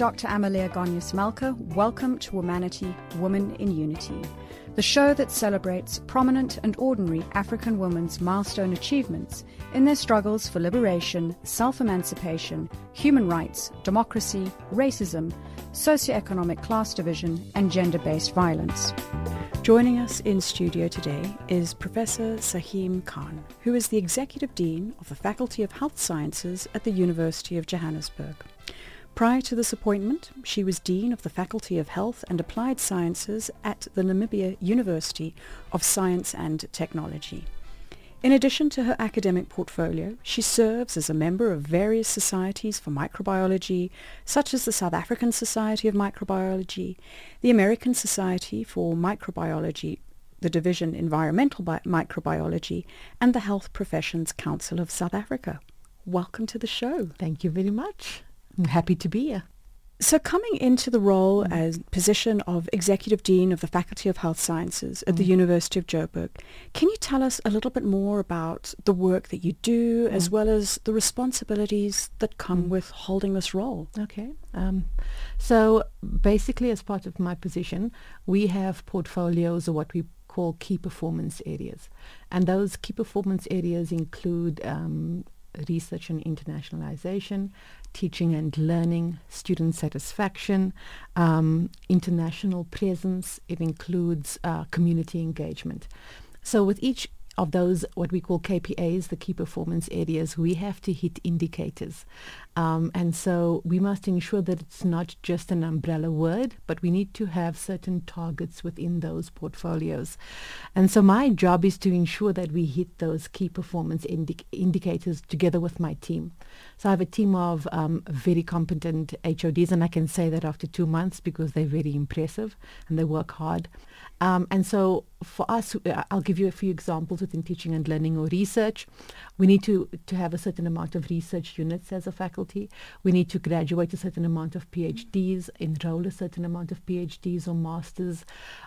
Dr. Amalia Gonyas Malka. Welcome to Womanity, Woman in Unity, the show that celebrates prominent and ordinary African women's milestone achievements in their struggles for liberation, self emancipation, human rights, democracy, racism, socioeconomic class division, and gender based violence. Joining us in studio today is Professor Sehaam Khan, who is the Executive Dean of the Faculty of Health Sciences at the University of Johannesburg. Prior to this appointment, she was Dean of the Faculty of Health and Applied Sciences at the Namibia University of Science and Technology. In addition to her academic portfolio, she serves as a member of various societies for microbiology, such as the South African Society of Microbiology, the American Society for Microbiology, the Division Environmental Bi- Microbiology, and the Health Professions Council of South Africa. Welcome to the show. Thank you very much. I'm happy to be here. So coming into the role mm. as position of Executive Dean of the Faculty of Health Sciences at mm. the University of Joburg, can you tell us a little bit more about the work that you do mm. as well as the responsibilities that come mm. with holding this role? Okay. Um, so basically as part of my position, we have portfolios of what we call key performance areas. And those key performance areas include um, research and internationalization, teaching and learning, student satisfaction, um, international presence. It includes uh, community engagement. So with each of those what we call KPAs, the key performance areas, we have to hit indicators. Um, and so we must ensure that it's not just an umbrella word, but we need to have certain targets within those portfolios. And so my job is to ensure that we hit those key performance indi- indicators together with my team. So I have a team of um, very competent HODs, and I can say that after two months because they're very impressive and they work hard. Um, and so for us, uh, I'll give you a few examples within teaching and learning or research. We need to, to have a certain amount of research units as a faculty. We need to graduate a certain amount of PhDs, enroll a certain amount of PhDs or masters.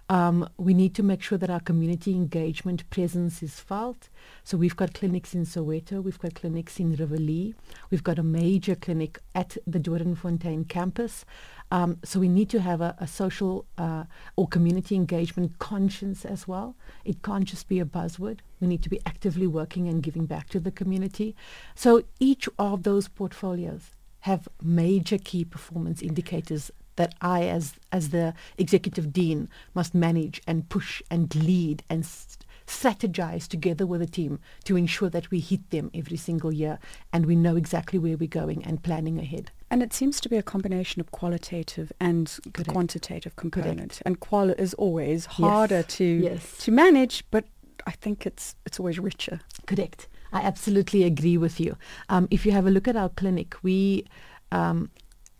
Um, we need to make sure that our community engagement presence is felt. So we've got clinics in Soweto, we've got clinics in Riverlea, we've got a major clinic at the Doornfontein campus. Um, so we need to have a, a social uh, or community engagement conscience as well. It can't just be a buzzword. We need to be actively working and giving back to the community. So each of those portfolios have major key performance indicators that I, as as the executive dean, must manage and push and lead and st- strategize together with a team to ensure that we hit them every single year and we know exactly where we're going and planning ahead. And it seems to be a combination of qualitative and Correct. quantitative component. Correct. And qual is always harder yes. to yes. to manage, but I think it's it's always richer. Correct. I absolutely agree with you. Um, if you have a look at our clinic, we um,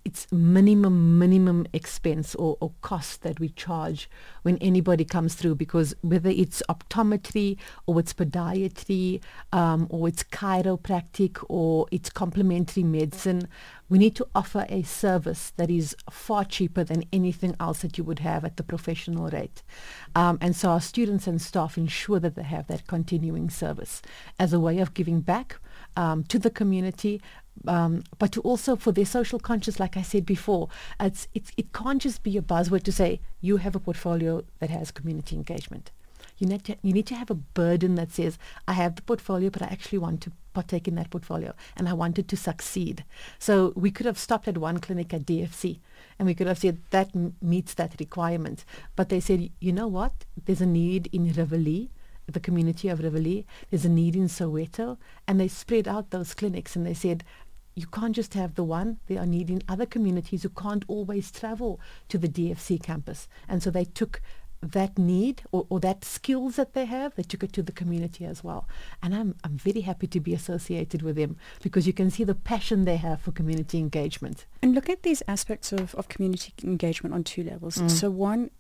it's minimum minimum expense or, or cost that we charge when anybody comes through because whether it's optometry or it's podiatry um, or it's chiropractic or it's complementary medicine we need to offer a service that is far cheaper than anything else that you would have at the professional rate. Um, and so our students and staff ensure that they have that continuing service as a way of giving back um, to the community, um, but to also for their social conscience, like I said before, it's, it's, it can't just be a buzzword to say you have a portfolio that has community engagement. You need to you need to have a burden that says I have the portfolio, but I actually want to partake in that portfolio and I wanted to succeed. So we could have stopped at one clinic at DFC and we could have said that m- meets that requirement. But they said, you know what? There's a need in Riverlea the community of Riverlea. There's a need in Soweto. And they spread out those clinics and they said, you can't just have the one. They are needing other communities who can't always travel to the DFC campus. And so they took that need or, or that skills that they have, they took it to the community as well. And I'm, I'm very happy to be associated with them because you can see the passion they have for community engagement. And look at these aspects of, of community engagement on two levels. Mm. So one,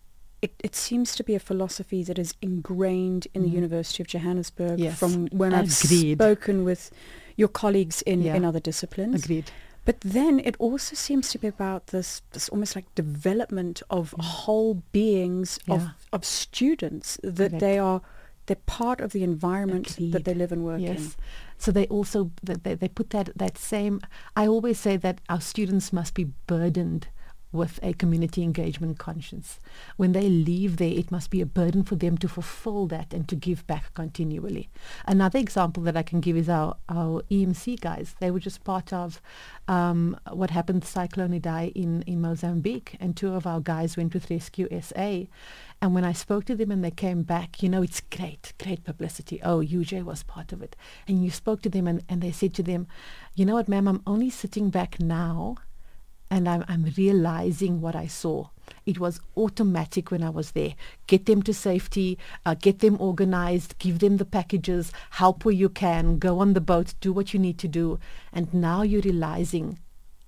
it, it seems to be a philosophy that is ingrained in mm. the University of Johannesburg yes. from when Agreed. I've spoken with your colleagues in, yeah. in other disciplines. Agreed. But then it also seems to be about this, this almost like development of mm. whole beings yeah. of, of students that Correct. they are they're part of the environment Agreed. that they live and work yes. in. So they also they, they put that that same. I always say that our students must be burdened with a community engagement conscience. When they leave there, it must be a burden for them to fulfill that and to give back continually. Another example that I can give is our, our EMC guys. They were just part of um, what happened, Cyclone Idai in, in Mozambique, and two of our guys went with Rescue SA. And when I spoke to them and they came back, you know, it's great, great publicity. Oh, UJ was part of it. And you spoke to them and, and they said to them, you know what, ma'am, I'm only sitting back now and I'm, I'm realizing what I saw. It was automatic when I was there. Get them to safety, uh, get them organized, give them the packages, help where you can, go on the boat, do what you need to do. And now you're realizing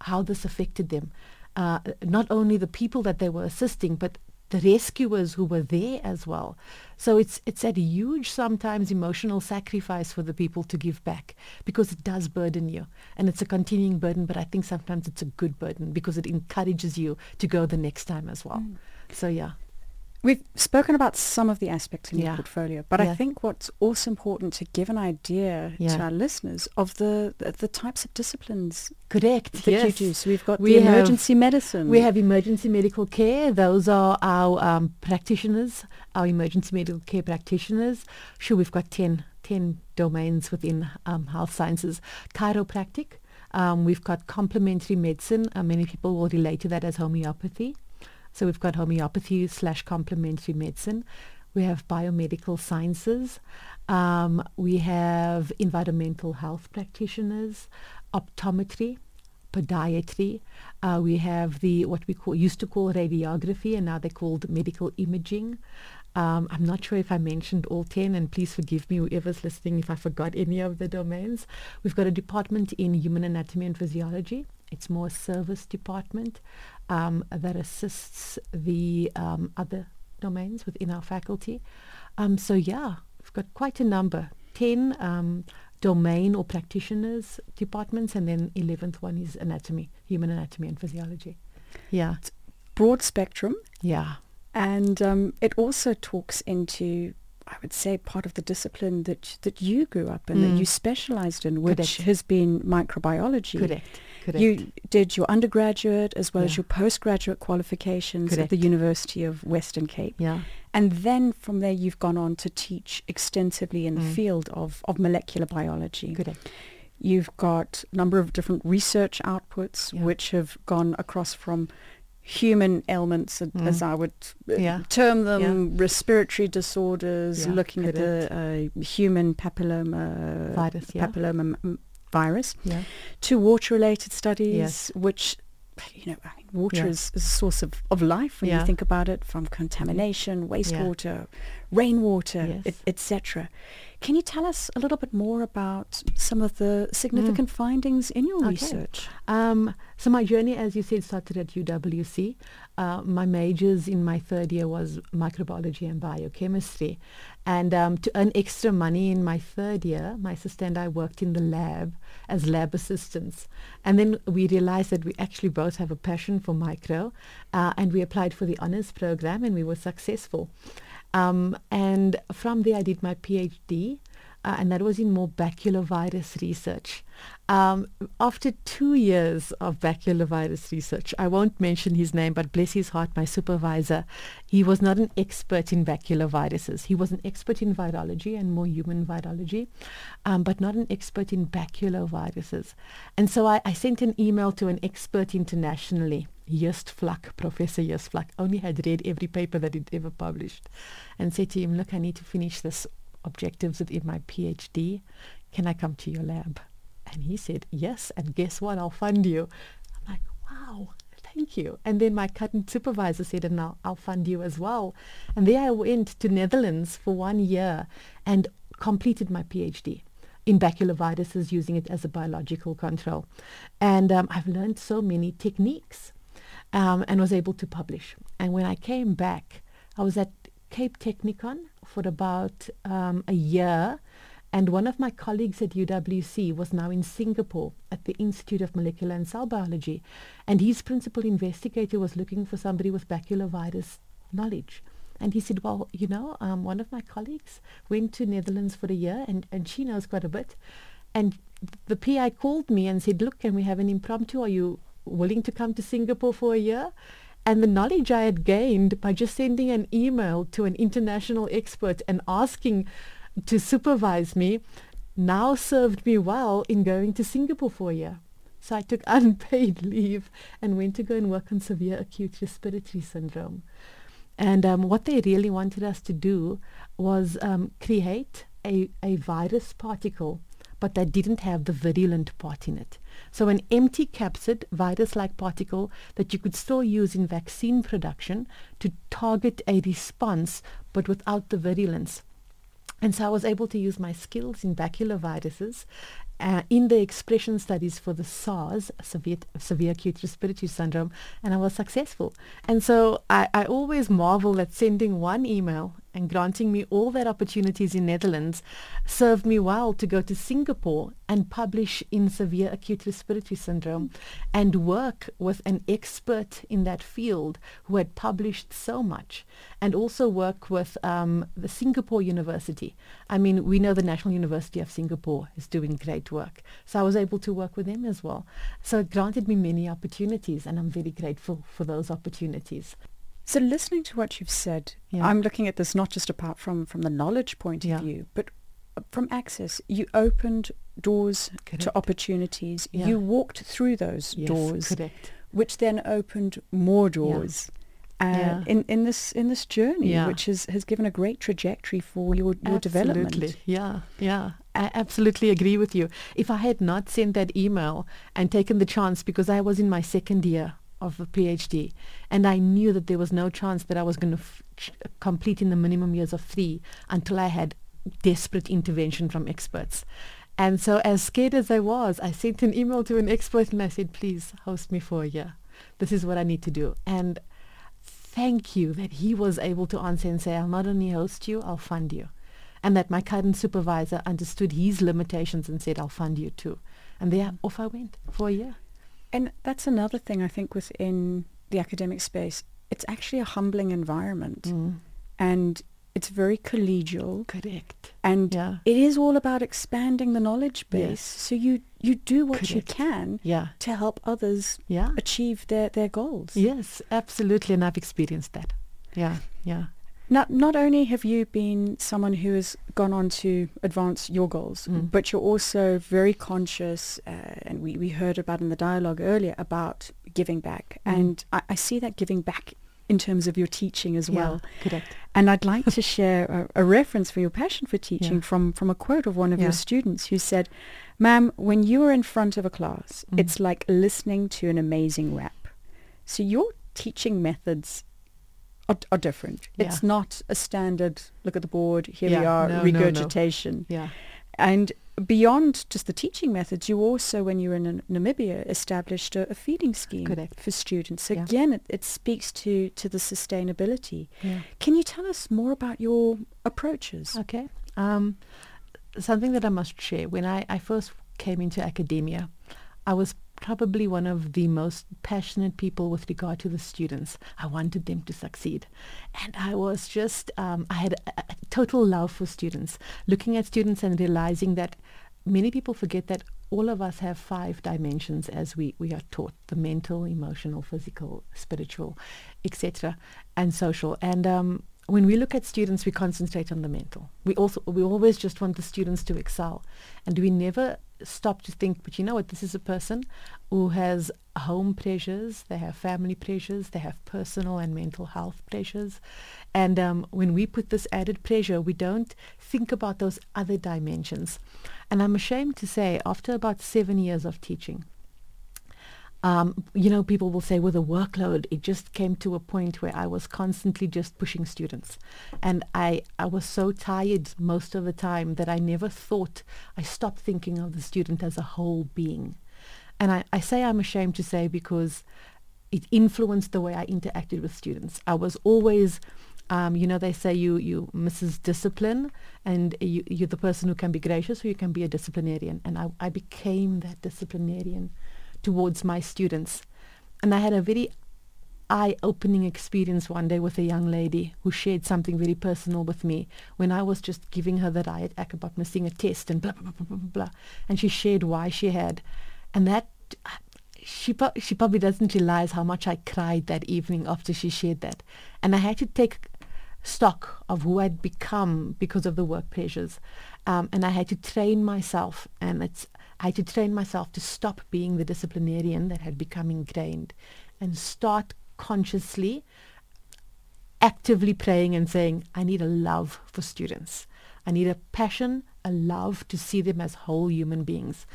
how this affected them. Uh, not only the people that they were assisting, but the rescuers who were there as well. So it's it's a huge sometimes emotional sacrifice for the people to give back because it does burden you and it's a continuing burden but I think sometimes it's a good burden because it encourages you to go the next time as well. Mm. So yeah. We've spoken about some of the aspects in yeah. your portfolio, but yeah. I think what's also important to give an idea yeah. to our listeners of the, the, the types of disciplines correct that yes. you do. So we've got we the emergency medicine. We have emergency medical care. Those are our um, practitioners, our emergency medical care practitioners. Sure, we've got 10, 10 domains within um, health sciences. Chiropractic. Um, we've got complementary medicine. Uh, many people will relate to that as homeopathy. So we've got homeopathy slash complementary medicine. We have biomedical sciences. Um, we have environmental health practitioners, optometry, podiatry. Uh, we have the what we call used to call radiography, and now they're called medical imaging. Um, I'm not sure if I mentioned all 10, and please forgive me, whoever's listening, if I forgot any of the domains. We've got a department in human anatomy and physiology. It's more a service department um, that assists the um, other domains within our faculty. Um, so yeah, we've got quite a number, 10 um, domain or practitioners departments, and then 11th one is anatomy, human anatomy and physiology. Yeah. It's broad spectrum. Yeah. And um, it also talks into I would say part of the discipline that that you grew up in, mm. that you specialized in, which Correct. has been microbiology. Correct. Correct. You did your undergraduate as well yeah. as your postgraduate qualifications Correct. at the University of Western Cape. Yeah. And then from there you've gone on to teach extensively in mm. the field of, of molecular biology. Correct. You've got a number of different research outputs yeah. which have gone across from human ailments, mm. as I would uh, yeah. term them, yeah. respiratory disorders, yeah, looking at the uh, human papilloma virus, papilloma m- virus, to water-related studies, yes. which you know, I mean, water is, is, a source of, of life when you think about it, from contamination, wastewater, rainwater, yes. etc. Can you tell us a little bit more about some of the significant mm. findings in your okay. research? Um, so my journey, as you said, started at UWC. Uh, my majors in my third year was microbiology and biochemistry. And um, to earn extra money in my third year, my sister and I worked in the lab as lab assistants. And then we realized that we actually both have a passion for micro, uh, and we applied for the honors program, and we were successful. Um, and from there, I did my PhD, uh, and that was in more baculovirus research. Um, after two years of baculovirus research, I won't mention his name, but bless his heart, my supervisor, he was not an expert in baculoviruses. He was an expert in virology and more human virology, um, but not an expert in baculoviruses. And so I, I sent an email to an expert internationally Just Vlak, Professor Just Vlak, only had read every paper that he'd ever published and said to him, look, I need to finish this objectives within my PhD. Can I come to your lab? And he said, yes. And guess what? I'll fund you. I'm like, wow, thank you. And then my current supervisor said, and I'll, I'll fund you as well. And there I went to Netherlands for one year and completed my PhD in baculoviruses using it as a biological control. And um, I've learned so many techniques um, and was able to publish. And when I came back, I was at Cape Technikon for about um, a year. And one of my colleagues at UWC was now in Singapore at the Institute of Molecular and Cell Biology. And his principal investigator was looking for somebody with baculovirus knowledge. And he said, well, you know, um, one of my colleagues went to Netherlands for a year and, and she knows quite a bit. And the PI called me and said, look, can we have an impromptu? Are you willing to come to Singapore for a year. And the knowledge I had gained by just sending an email to an international expert and asking to supervise me now served me well in going to Singapore for a year. So I took unpaid leave and went to go and work on severe acute respiratory syndrome. And um, what they really wanted us to do was um, create a, a virus particle, but that didn't have the virulent part in it. So an empty capsid virus-like particle that you could still use in vaccine production to target a response, but without the virulence. And so I was able to use my skills in baculoviruses uh, in the expression studies for the SARS, severe, severe acute respiratory syndrome, and I was successful. And so I, I always marvel at sending one email and granting me all that opportunities in Netherlands served me well to go to Singapore and publish in severe acute respiratory syndrome and work with an expert in that field who had published so much and also work with um, the Singapore University. I mean, we know the National University of Singapore is doing great work. So I was able to work with them as well. So it granted me many opportunities and I'm very grateful for those opportunities. So listening to what you've said, yeah. I'm looking at this not just apart from, from the knowledge point yeah. of view, but from access. You opened doors correct. to opportunities. Yeah. You walked through those yes, doors, correct. which then opened more doors. Uh, in, in this in this journey, which has, has given a great trajectory for your, your development. Yeah, yeah. I absolutely agree with you. If I had not sent that email and taken the chance because I was in my second year of a PhD, and I knew that there was no chance that I was going to f- complete in the minimum years of three until I had desperate intervention from experts. And so as scared as I was, I sent an email to an expert and I said, please host me for a year. This is what I need to do. And thank you that he was able to answer and say, I'll not only host you, I'll fund you. And that my current supervisor understood his limitations and said, I'll fund you too. And there off I went for a year. And that's another thing I think within the academic space. It's actually a humbling environment. Mm. And it's very collegial. Correct. And yeah. it is all about expanding the knowledge base. Yes. So you you do what Correct. you can yeah. to help others yeah. achieve their, their goals. Yes, absolutely. And I've experienced that. Yeah, yeah. Not, not only have you been someone who has gone on to advance your goals, mm. but you're also very conscious, uh, and we, we heard about in the dialogue earlier, about giving back. Mm. And I, I, see that giving back in terms of your teaching as well. Correct. And I'd like to share a, a, reference for your passion for teaching yeah. from, from a quote of one of yeah. your students who said, Ma'am, when you are in front of a class, mm. it's like listening to an amazing rap. So your teaching methods are, are different. Yeah. It's not a standard look at the board, here yeah, we are, no, regurgitation. No, no. Yeah. And beyond just the teaching methods, you also, when you were in Namibia, established a, a feeding scheme Correct. for students. Yeah. Again, it, it, speaks to, to the sustainability. Yeah. Can you tell us more about your approaches? Okay. Um, something that I must share. When I, I first came into academia, I was probably one of the most passionate people with regard to the students. I wanted them to succeed. And I was just, um, I had a, a total love for students, looking at students and realizing that many people forget that all of us have five dimensions as we, we are taught the mental emotional physical spiritual etc and social and um, when we look at students we concentrate on the mental we also we always just want the students to excel and we never stop to think, but you know what, this is a person who has home pressures, they have family pressures, they have personal and mental health pressures. And um, when we put this added pressure, we don't think about those other dimensions. And I'm ashamed to say, after about seven years of teaching, um, you know, people will say with a workload, it just came to a point where I was constantly just pushing students. And I, I was so tired most of the time that I never thought, I stopped thinking of the student as a whole being. And I, I say I'm ashamed to say because it influenced the way I interacted with students. I was always, um, you know, they say you, you Mrs. Discipline and you, you're the person who can be gracious or you can be a disciplinarian. And I, I became that disciplinarian towards my students. And I had a very eye-opening experience one day with a young lady who shared something very personal with me when I was just giving her the riot act about missing a test and blah, blah, blah, blah, blah, blah. And she shared why she had. And that, she she probably doesn't realize how much I cried that evening after she shared that, and I had to take stock of who I'd become because of the work pressures, um, and I had to train myself, and it's I had to train myself to stop being the disciplinarian that had become ingrained, and start consciously, actively praying and saying, I need a love for students. I need a passion, a love to see them as whole human beings.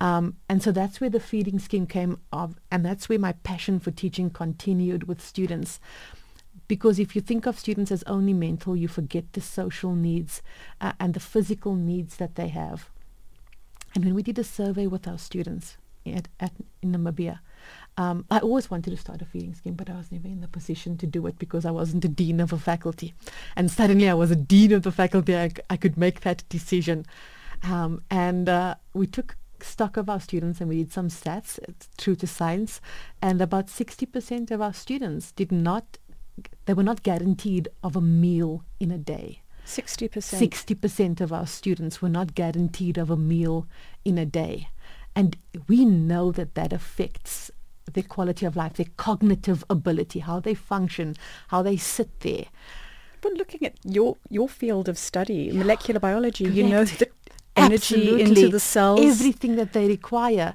Um, and so that's where the feeding scheme came of, and that's where my passion for teaching continued with students. Because if you think of students as only mental, you forget the social needs uh, and the physical needs that they have. And when we did a survey with our students at, at in Namibia, um, I always wanted to start a feeding scheme, but I was never in the position to do it because I wasn't a dean of a faculty. And suddenly I was a dean of the faculty. I, I could make that decision. Um, and uh, we took stock of our students and we did some stats, it's true to science, and about 60% of our students did not, they were not guaranteed of a meal in a day. 60%. 60% of our students were not guaranteed of a meal in a day. And we know that that affects their quality of life, their cognitive ability, how they function, how they sit there. But looking at your your field of study, molecular biology, you know the energy Absolutely. into the cells. everything that they require.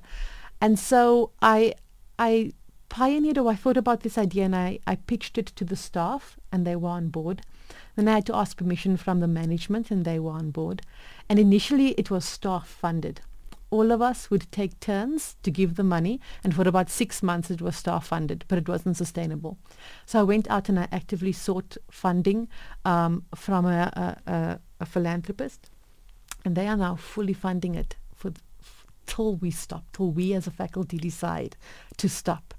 And so I I pioneered or I thought about this idea and I, I pitched it to the staff and they were on board. Then I had to ask permission from the management and they were on board. And initially it was staff funded. All of us would take turns to give the money and for about six months it was staff funded, but it wasn't sustainable. So I went out and I actively sought funding um, from a, a, a, philanthropist and they are now fully funding it for till we stop, till we as a faculty decide to stop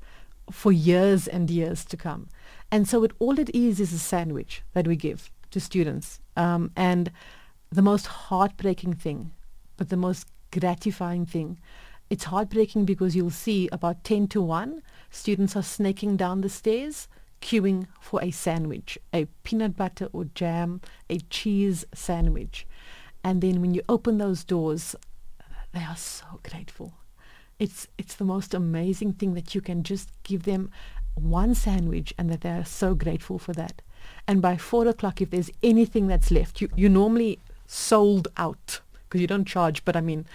for years and years to come. And so it, all it is is a sandwich that we give to students. Um, and the most heartbreaking thing, but the most gratifying thing, it's heartbreaking because you'll see about 10 to 1, students are snaking down the stairs queuing for a sandwich, a peanut butter or jam, a cheese sandwich. And then when you open those doors, they are so grateful. It's it's the most amazing thing that you can just give them one sandwich and that they are so grateful for that. And by four o'clock, if there's anything that's left, you you normally sold out because you don't charge. But I mean,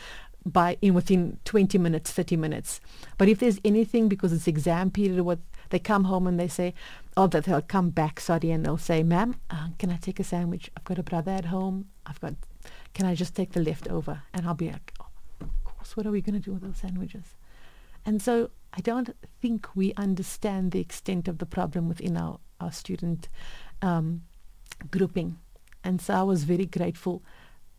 by in within 20 minutes, 30 minutes. But if there's anything because it's exam period what, they come home and they say, oh, that they'll come back, sorry, and they'll say, ma'am, uh, can I take a sandwich? I've got a brother at home. I've got, can I just take the leftover? And I'll be like, what are we going to do with those sandwiches? And so I don't think we understand the extent of the problem within our, our student um, grouping. And so I was very grateful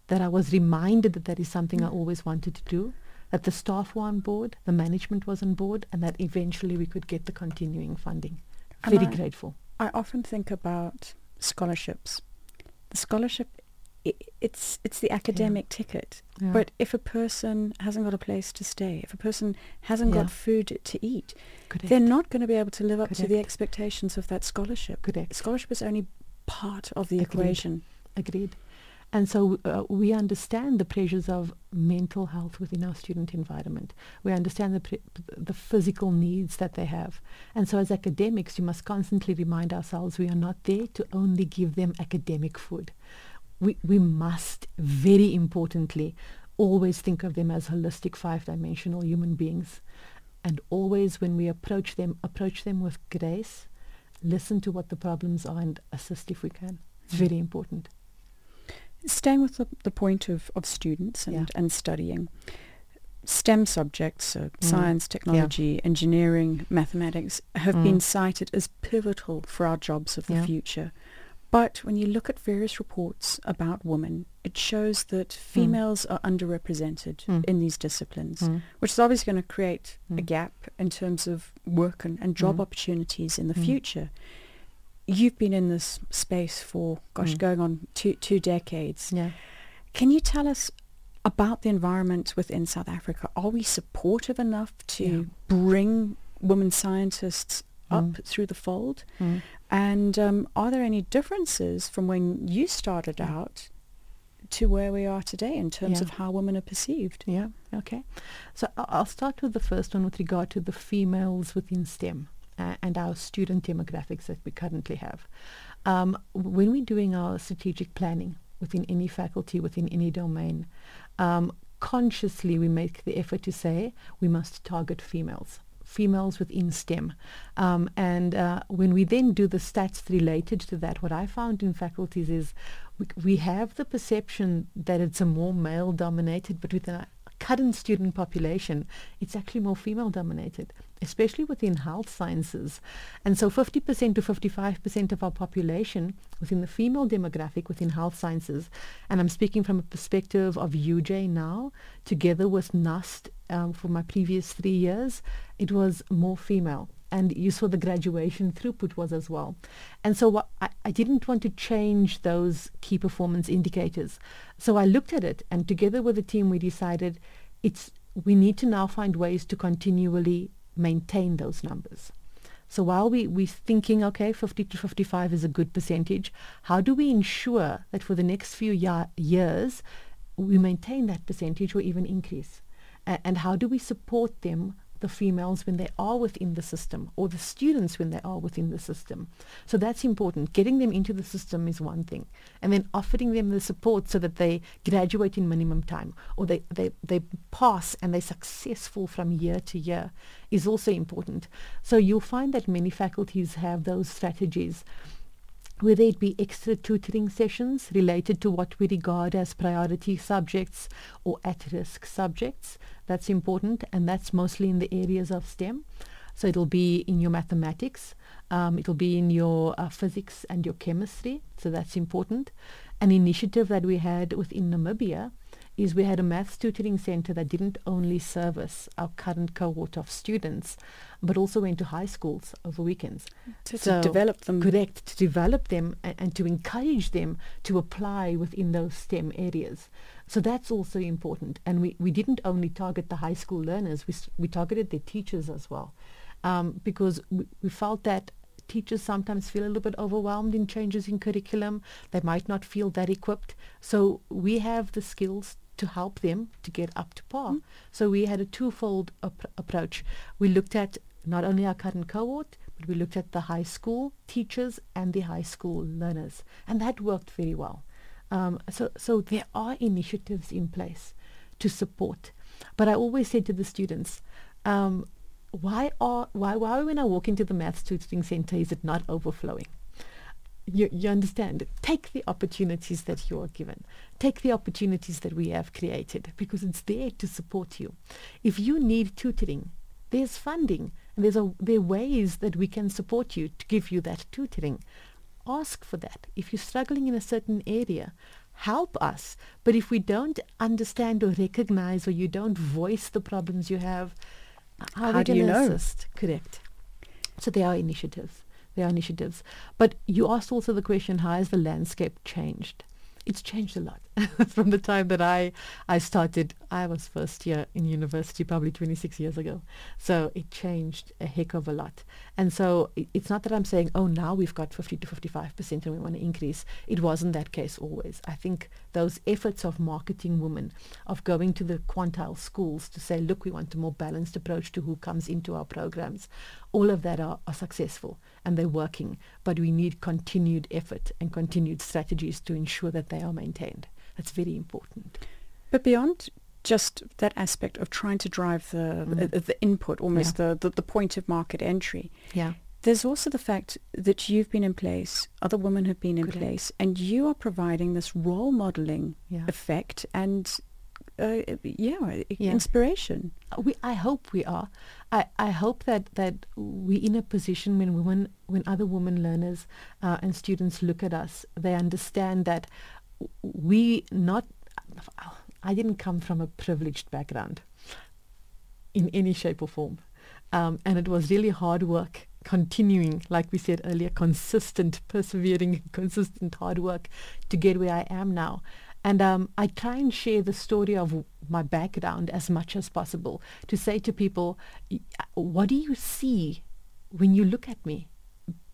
that I was reminded that that is something I always wanted to do, that the staff were on board, the management was on board, and that eventually we could get the continuing funding. And Very I- grateful. I often think about scholarships. The scholarship, i it's it's the academic ticket. Yeah. But if a person hasn't got a place to stay, if a person hasn't Yeah. got food to eat, Correct. they're not going to be able to live up to the expectations of that scholarship. Correct. Scholarship is only part of the Agreed. equation. Agreed. And so uh, we understand the pressures of mental health within our student environment. We understand the, pre- the physical needs that they have. And so as academics, we must constantly remind ourselves we are not there to only give them academic food. We, we must, very importantly, always think of them as holistic five-dimensional human beings. And always when we approach them, approach them with grace, listen to what the problems are and assist if we can. It's very important. Staying with the, the point of, of students and, Yeah. and studying, STEM subjects, so Mm. science, technology, engineering, mathematics, have Mm. been cited as pivotal for our jobs of the Yeah. future. But when you look at various reports about women, it shows that females are underrepresented Mm. in these disciplines, Mm. which is obviously going to create a Mm. gap in terms of work and, and job Mm. opportunities in the Mm. future. You've been in this space for, gosh, Mm. going on two, two decades. Yeah. Can you tell us about the environment within South Africa? Are we supportive enough to Yeah. bring women scientists up Mm. through the fold? Mm. And um, are there any differences from when you started Yeah. out to where we are today in terms Yeah. of how women are perceived. Yeah, okay. So I'll start with the first one with regard to the females within STEM uh, and our student demographics that we currently have. Um, when we're doing our strategic planning within any faculty, within any domain, um, consciously we make the effort to say we must target females females within STEM. Um, and uh, when we then do the stats related to that, what I found in faculties is we, we have the perception that it's a more male dominated, but within our current student population, it's actually more female dominated, especially within health sciences. And so 50% to 55% of our population within the female demographic within health sciences, and I'm speaking from a perspective of UJ now, together with NUST um, for my previous three years, it was more female. And you saw the graduation throughput was as well. And so I, I didn't want to change those key performance indicators. So I looked at it and together with the team we decided it's we need to now find ways to continually maintain those numbers. So while we, we're thinking, okay, 50 to 55 is a good percentage, how do we ensure that for the next few years we maintain that percentage or even increase? A- and how do we support them, the females, when they are within the system or the students when they are within the system? So that's important. Getting them into the system is one thing. And then offering them the support so that they graduate in minimum time or they, they, they pass and they're successful from year to year is also important. So you'll find that many faculties have those strategies whether it be extra tutoring sessions related to what we regard as priority subjects or at-risk subjects. That's important, and that's mostly in the areas of STEM. So it'll be in your mathematics, um, it'll be in your uh, physics and your chemistry. So that's important. An initiative that we had within Namibia is we had a maths tutoring center that didn't only service our current cohort of students, but also went to high schools over weekends. To, So, to develop them. Correct, to develop them and, and to encourage them to apply within those STEM areas. So that's also important. And we, we didn't only target the high school learners, we, we targeted their teachers as well. Um, because we, we felt that teachers sometimes feel a little bit overwhelmed in changes in curriculum. They might not feel that equipped. So we have the skills to help them to get up to par. So we had a twofold ap- approach. We looked at not only our current cohort, but we looked at the high school teachers and the high school learners, and that worked very well. Um, so, so there are initiatives in place to support. But I always say to the students, um, why are why why when I walk into the maths tutoring center is it not overflowing? You, you understand? Take the opportunities that you are given. Take the opportunities that we have created because it's there to support you. If you need tutoring, there's funding and there's a, there are ways that we can support you to give you that tutoring. Ask for that. If you're struggling in a certain area, help us. But if we don't understand or recognize or you don't voice the problems you have, how, How do you know? assist? Correct. So there are initiatives. There are initiatives. But you asked also the question, how has the landscape changed? It's changed a lot from the time that I, I started. I was first year in university probably 26 years ago. So it changed a heck of a lot. And so i- it's not that I'm saying, oh, now we've got 50 to 55% and we want to increase. It wasn't that case always. I think those efforts of marketing women, of going to the quintile schools to say, look, we want a more balanced approach to who comes into our programs, all of that are, are successful and they're working. But we need continued effort and continued strategies to ensure that they are maintained. That's very important. But beyond just that aspect of trying to drive the Mm. the, the input, almost the, the the point of market entry, Yeah. there's also the fact that you've been in place, other women have been in place, and you are providing this role modeling Yeah. effect and uh, yeah, Yeah. inspiration. Uh, we I hope we are. I, I hope that that we're in a position when women when other women learners uh, and students look at us, they understand that we not I didn't come from a privileged background in any shape or form. Um, and it was really hard work, continuing, like we said earlier, consistent, persevering, consistent hard work to get where I am now. And um, I try and share the story of my background as much as possible to say to people, what do you see when you look at me?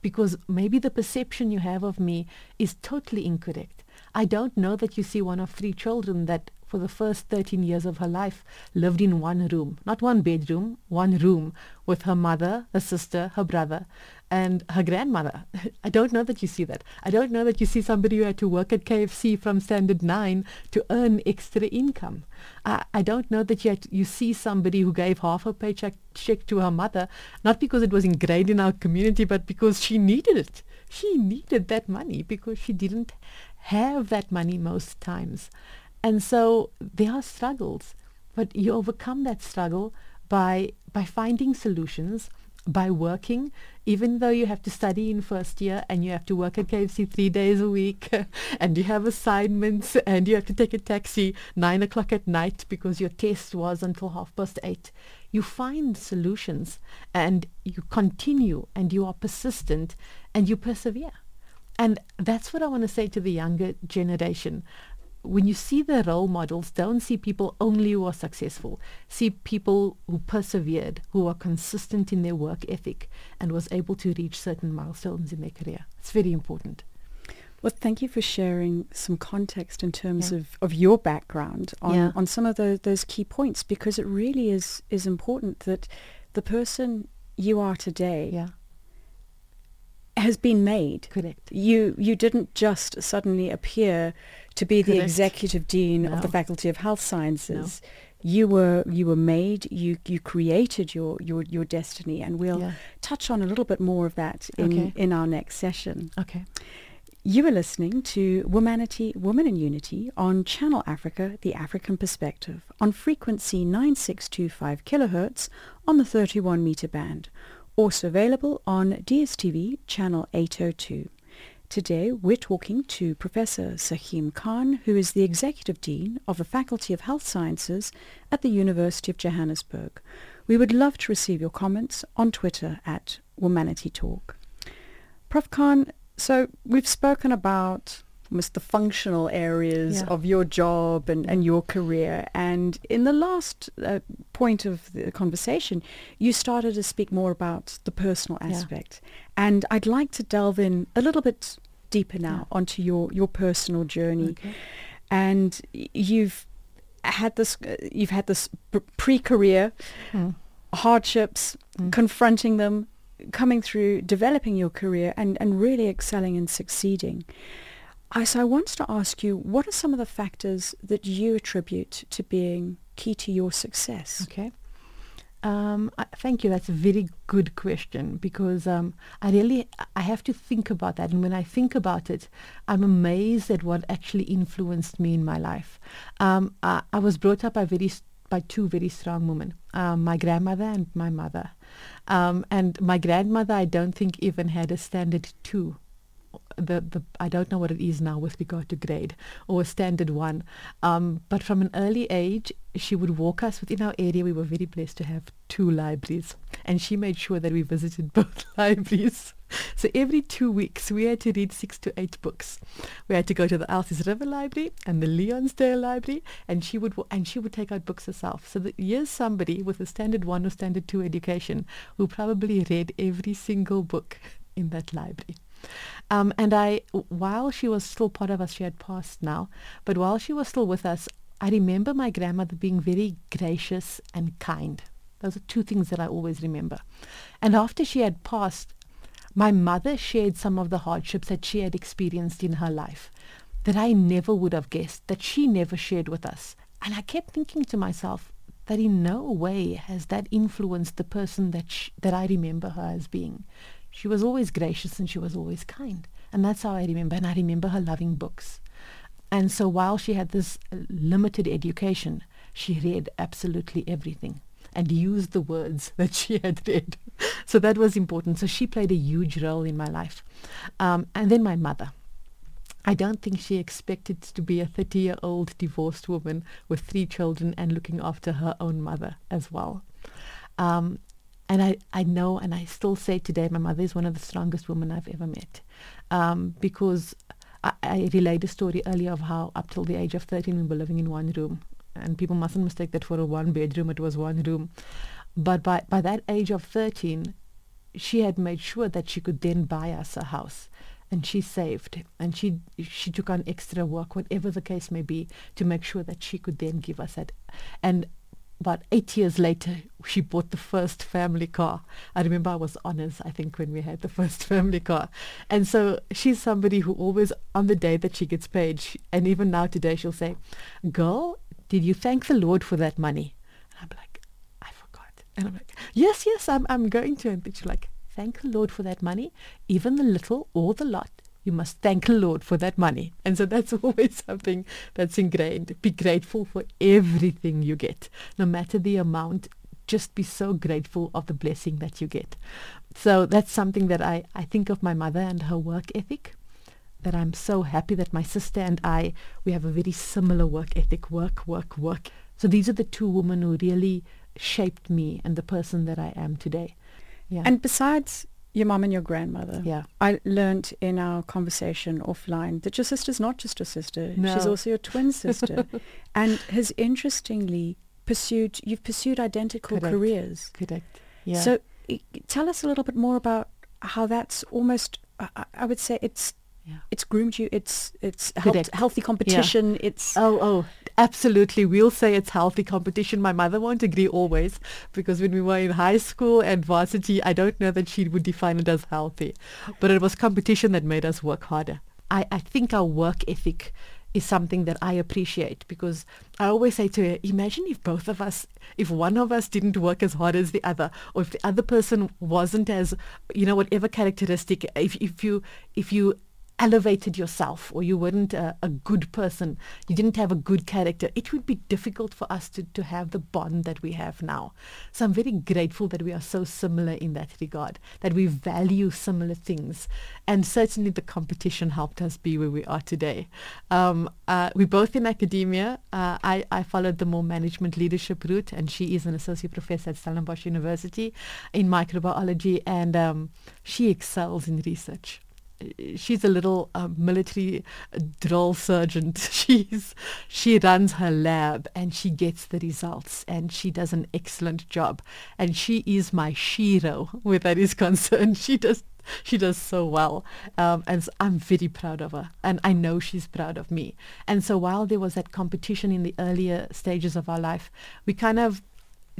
Because maybe the perception you have of me is totally incorrect. I don't know that you see one of three children that for the first 13 years of her life lived in one room, not one bedroom, one room with her mother, her sister, her brother, and her grandmother. I don't know that you see that. I don't know that you see somebody who had to work at KFC from standard nine to earn extra income. I, I don't know that you, you see somebody who gave half her paycheck check to her mother, not because it was ingrained in our community, but because she needed it. She needed that money because she didn't have that money most times. And so there are struggles, but you overcome that struggle by by finding solutions, by working, even though you have to study in first year and you have to work at KFC three days a week and you have assignments and you have to take a taxi nine o'clock at night because your test was until half past eight. You find solutions and you continue and you are persistent and you persevere. And that's what I want to say to the younger generation when you see the role models, don't see people only who are successful. See people who persevered, who are consistent in their work ethic, and was able to reach certain milestones in their career. It's very important. Well, thank you for sharing some context in terms yeah. of, of your background on, yeah. on some of the, those key points because it really is, is important that the person you are today yeah has been made. Correct. You you didn't just suddenly appear to be Correct. the executive dean no. of the Faculty of Health Sciences. No. You were you were made. You you created your your your destiny, and we'll yeah. touch on a little bit more of that in okay. in our next session. Okay. You are listening to Womanity, Woman in Unity on Channel Africa, the African Perspective, on frequency 9625 kilohertz on the 31 meter band also available on DSTV channel 802. Today we're talking to Professor Sehaam Khan, who is the Executive Dean of the Faculty of Health Sciences at the University of Johannesburg. We would love to receive your comments on Twitter at Womanity Talk. Prof. Khan, so we've spoken about almost the functional areas yeah. of your job and, and your career. And in the last uh, point of the conversation, you started to speak more about the personal aspect. Yeah. And I'd like to delve in a little bit deeper now yeah. onto your, your personal journey. Okay. And you've had this, uh, you've had this pre-career mm. hardships, mm. confronting them, coming through, developing your career, and, and really excelling and succeeding. I, so I wanted to ask you, what are some of the factors that you attribute to being key to your success? Okay. Um, I, thank you. That's a very good question because um, I really I have to think about that, and when I think about it, I'm amazed at what actually influenced me in my life. Um, I, I, was brought up by very by two very strong women, um, my grandmother and my mother, um, and my grandmother I don't think even had a standard two the, the I don't know what it is now with regard to grade or standard one. Um, but from an early age, she would walk us within our area. We were very blessed to have two libraries, and she made sure that we visited both libraries. So every two weeks, we had to read six to eight books. We had to go to the Elsies River Library and the Leonsdale Library, and she would and she would take out books herself. So that here's somebody with a standard one or standard two education who probably read every single book in that library. Um, and I, while she was still part of us, she had passed now, but while she was still with us, I remember my grandmother being very gracious and kind. Those are two things that I always remember. And after she had passed, my mother shared some of the hardships that she had experienced in her life that I never would have guessed, that she never shared with us. And I kept thinking to myself that in no way has that influenced the person that, that I remember her as being. She was always gracious and she was always kind. And that's how I remember. And I remember her loving books. And so while she had this limited education, she read absolutely everything and used the words that she had read. so that was important. So she played a huge role in my life. Um, and then my mother. I don't think she expected to be a 30 year old divorced woman with three children and looking after her own mother as well. Um, and I, I know and I still say today my mother is one of the strongest women I've ever met. Um, because I, I relayed a story earlier of how up till the age of 13 we were living in one room. And people mustn't mistake that for a one bedroom it was one room. But by, by that age of 13 she had made sure that she could then buy us a house. And she saved. And she she took on extra work whatever the case may be to make sure that she could then give us that. And about eight years later, she bought the first family car. I remember I was honors, I think, when we had the first family car. And so she's somebody who always, on the day that she gets paid, she, and even now today, she'll say, Girl, did you thank the Lord for that money? And I'm like, I forgot. And I'm like, Yes, yes, I'm, I'm going to. And she's like, Thank the Lord for that money, even the little or the lot you must thank the Lord for that money. And so that's always something that's ingrained. Be grateful for everything you get, no matter the amount. Just be so grateful of the blessing that you get. So that's something that I, I think of my mother and her work ethic. That I'm so happy that my sister and I, we have a very similar work ethic, work, work, work. So these are the two women who really shaped me and the person that I am today. Yeah. And besides your mom and your grandmother. Yeah. I learned in our conversation offline that your sister's not just a sister. No. She's also your twin sister. and has interestingly pursued, you've pursued identical Correct. careers. Correct. Yeah. So tell us a little bit more about how that's almost, I, I would say it's yeah. It's groomed you. It's it's helped healthy competition. Yeah. It's oh oh absolutely. We'll say it's healthy competition. My mother won't agree always because when we were in high school and varsity, I don't know that she would define it as healthy, but it was competition that made us work harder. I, I think our work ethic is something that I appreciate because I always say to her, imagine if both of us, if one of us didn't work as hard as the other, or if the other person wasn't as, you know, whatever characteristic, if, if you, if you elevated yourself or you weren't a, a, good person, you didn't have a good character, it would be difficult for us to, to have the bond that we have now. So I'm very grateful that we are so similar in that regard, that we value similar things. And certainly the competition helped us be where we are today. Um, uh, we're both in academia. Uh, I, I followed the more management leadership route, and she is an associate professor at Stellenbosch University in microbiology, and um, she excels in research she's a little uh, military drill sergeant. She's she runs her lab and she gets the results and she does an excellent job. And she is my shiro where that is concerned. She does she does so well. Um, and so I'm very proud of her. And I know she's proud of me. And so while there was that competition in the earlier stages of our life, we kind of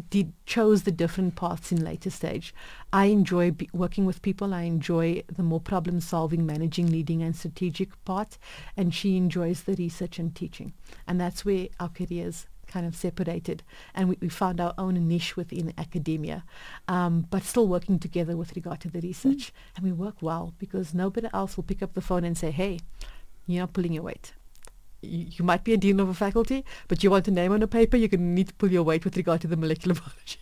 did chose the different paths in later stage. I enjoy be, working with people. I enjoy the more problem solving, managing, leading, and strategic part, and she enjoys the research and teaching. And that's where our careers kind of separated, and we, we found our own niche within academia, um, but still working together with regard to the research. Mm. And we work well because nobody else will pick up the phone and say, "Hey, you're not pulling your weight." You, might be a dean of a faculty, but you want a name on a paper, you're going to need to pull your weight with regard to the molecular biology.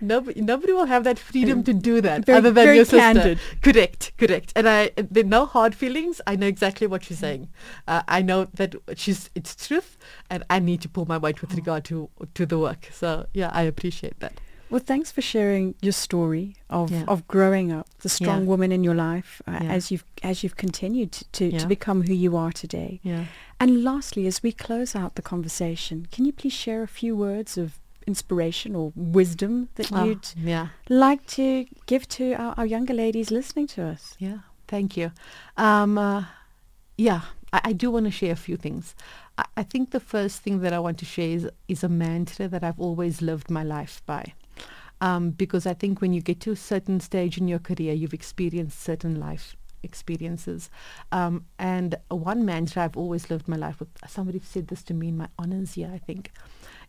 Nobody, nobody will have that freedom to do that very, other than your sister. Correct, correct. And I, there are no hard feelings. I know exactly what she's saying. Uh, I know that she's it's truth, and I need to pull my weight with regard to to the work. So yeah, I appreciate that. Well, thanks for sharing your story of, yeah. of growing up, the strong yeah. woman in your life uh, yeah. as you've as you've continued to, to, to, become who you are today. And lastly, as we close out the conversation, can you please share a few words of inspiration or wisdom that oh, you'd like to give to our, our, younger ladies listening to us? Yeah, thank you. Um, uh, yeah, I, I do want to share a few things. I, I think the first thing that I want to share is, is a mantra that I've always lived my life by. Um, because I think when you get to a certain stage in your career, you've experienced certain life experiences. Um, and one mantra I've always lived my life with, somebody said this to me in my honors year, I think,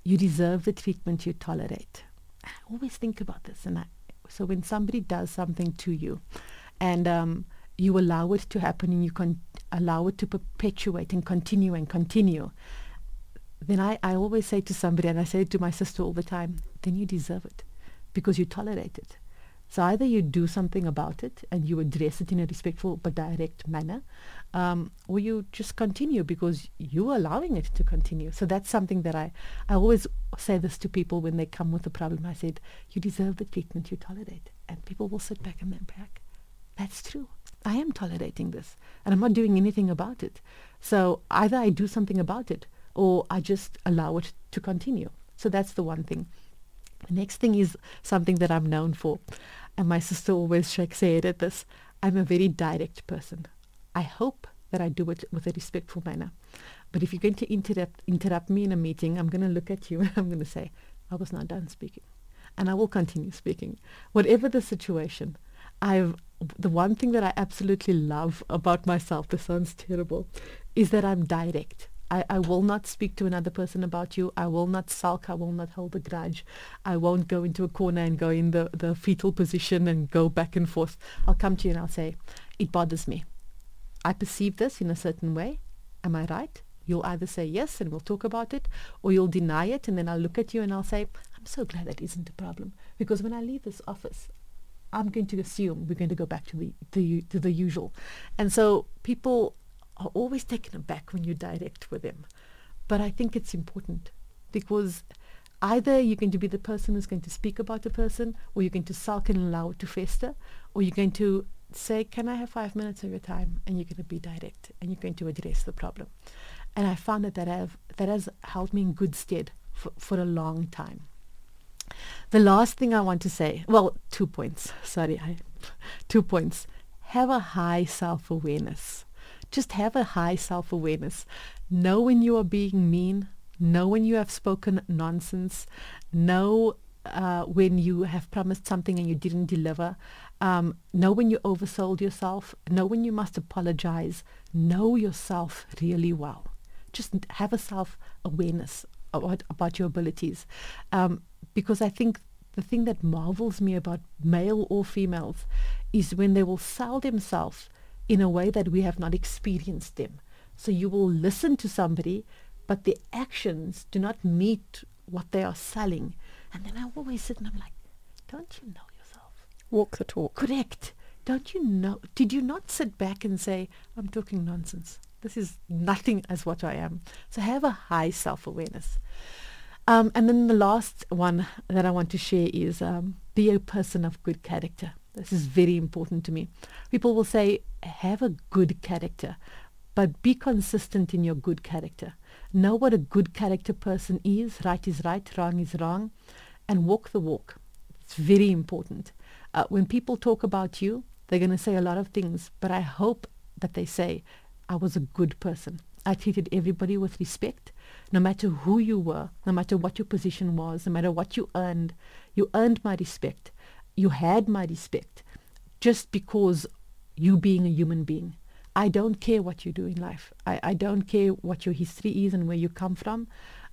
you deserve the treatment you tolerate. I always think about this. And I, so when somebody does something to you and um, you allow it to happen and you can allow it to perpetuate and continue and continue, then I, I always say to somebody, and I say it to my sister all the time, then you deserve it because you tolerate it. So either you do something about it and you address it in a respectful but direct manner, um, or you just continue because you're allowing it to continue. So that's something that I, I always say this to people when they come with a problem. I said, you deserve the treatment you tolerate. And people will sit back and then back. That's true. I am tolerating this and I'm not doing anything about it. So either I do something about it or I just allow it to continue. So that's the one thing. The next thing is something that I'm known for. And my sister always shakes her head at this. I'm a very direct person. I hope that I do it with a respectful manner. But if you're going to interrupt interrupt me in a meeting, I'm going to look at you and I'm going to say, I was not done speaking. And I will continue speaking. Whatever the situation, I've the one thing that I absolutely love about myself, this sounds terrible, is that I'm direct. I, I will not speak to another person about you. I will not sulk. I will not hold a grudge. I won't go into a corner and go in the, the fetal position and go back and forth. I'll come to you and I'll say, it bothers me. I perceive this in a certain way. Am I right? You'll either say yes and we'll talk about it, or you'll deny it and then I'll look at you and I'll say, I'm so glad that isn't a problem. Because when I leave this office, I'm going to assume we're going to go back to the, the to the usual. And so people are always taken aback when you direct with them. But I think it's important because either you're going to be the person who's going to speak about the person or you're going to sulk and allow it to fester or you're going to say, can I have five minutes of your time? And you're going to be direct and you're going to address the problem. And I found that that, have, that has held me in good stead for, for a long time. The last thing I want to say, well, two points. Sorry, I, two points. Have a high self-awareness. Just have a high self-awareness. Know when you are being mean. Know when you have spoken nonsense. Know uh, when you have promised something and you didn't deliver. Um, know when you oversold yourself. Know when you must apologize. Know yourself really well. Just have a self-awareness about, about your abilities. Um, because I think the thing that marvels me about male or females is when they will sell themselves in a way that we have not experienced them. So you will listen to somebody, but the actions do not meet what they are selling. And then I always sit and I'm like, don't you know yourself? Walk the talk. Correct. Don't you know? Did you not sit back and say, I'm talking nonsense? This is nothing as what I am. So have a high self-awareness. Um, and then the last one that I want to share is um, be a person of good character. This is very important to me. People will say, have a good character, but be consistent in your good character. Know what a good character person is. Right is right, wrong is wrong, and walk the walk. It's very important. Uh, when people talk about you, they're going to say a lot of things, but I hope that they say, I was a good person. I treated everybody with respect no matter who you were, no matter what your position was, no matter what you earned, you earned my respect. You had my respect just because you being a human being. I don't care what you do in life. I, I don't care what your history is and where you come from.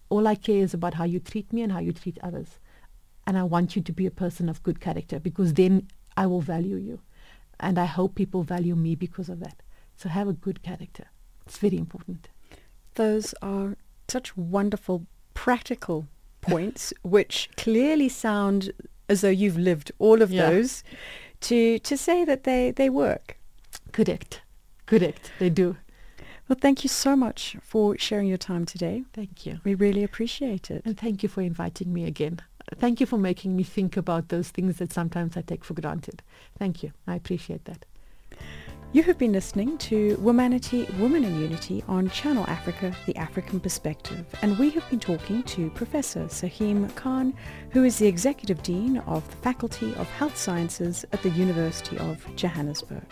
All I care is about how you treat me and how you treat others. And I want you to be a person of good character because then I will value you. And I hope people value me because of that. So have a good character. It's very important. Those are such wonderful practical points, which clearly sound as though you've lived all of yeah. those, to to say that they they work. Correct, correct. They do. Well, thank you so much for sharing your time today. Thank you. We really appreciate it. And thank you for inviting me again. Thank you for making me think about those things that sometimes I take for granted. Thank you. I appreciate that. You have been listening to Womanity, Women in Unity on Channel Africa, The African Perspective, and we have been talking to Professor Sehaam Khan, who is the Executive Dean of the Faculty of Health Sciences at the University of Johannesburg.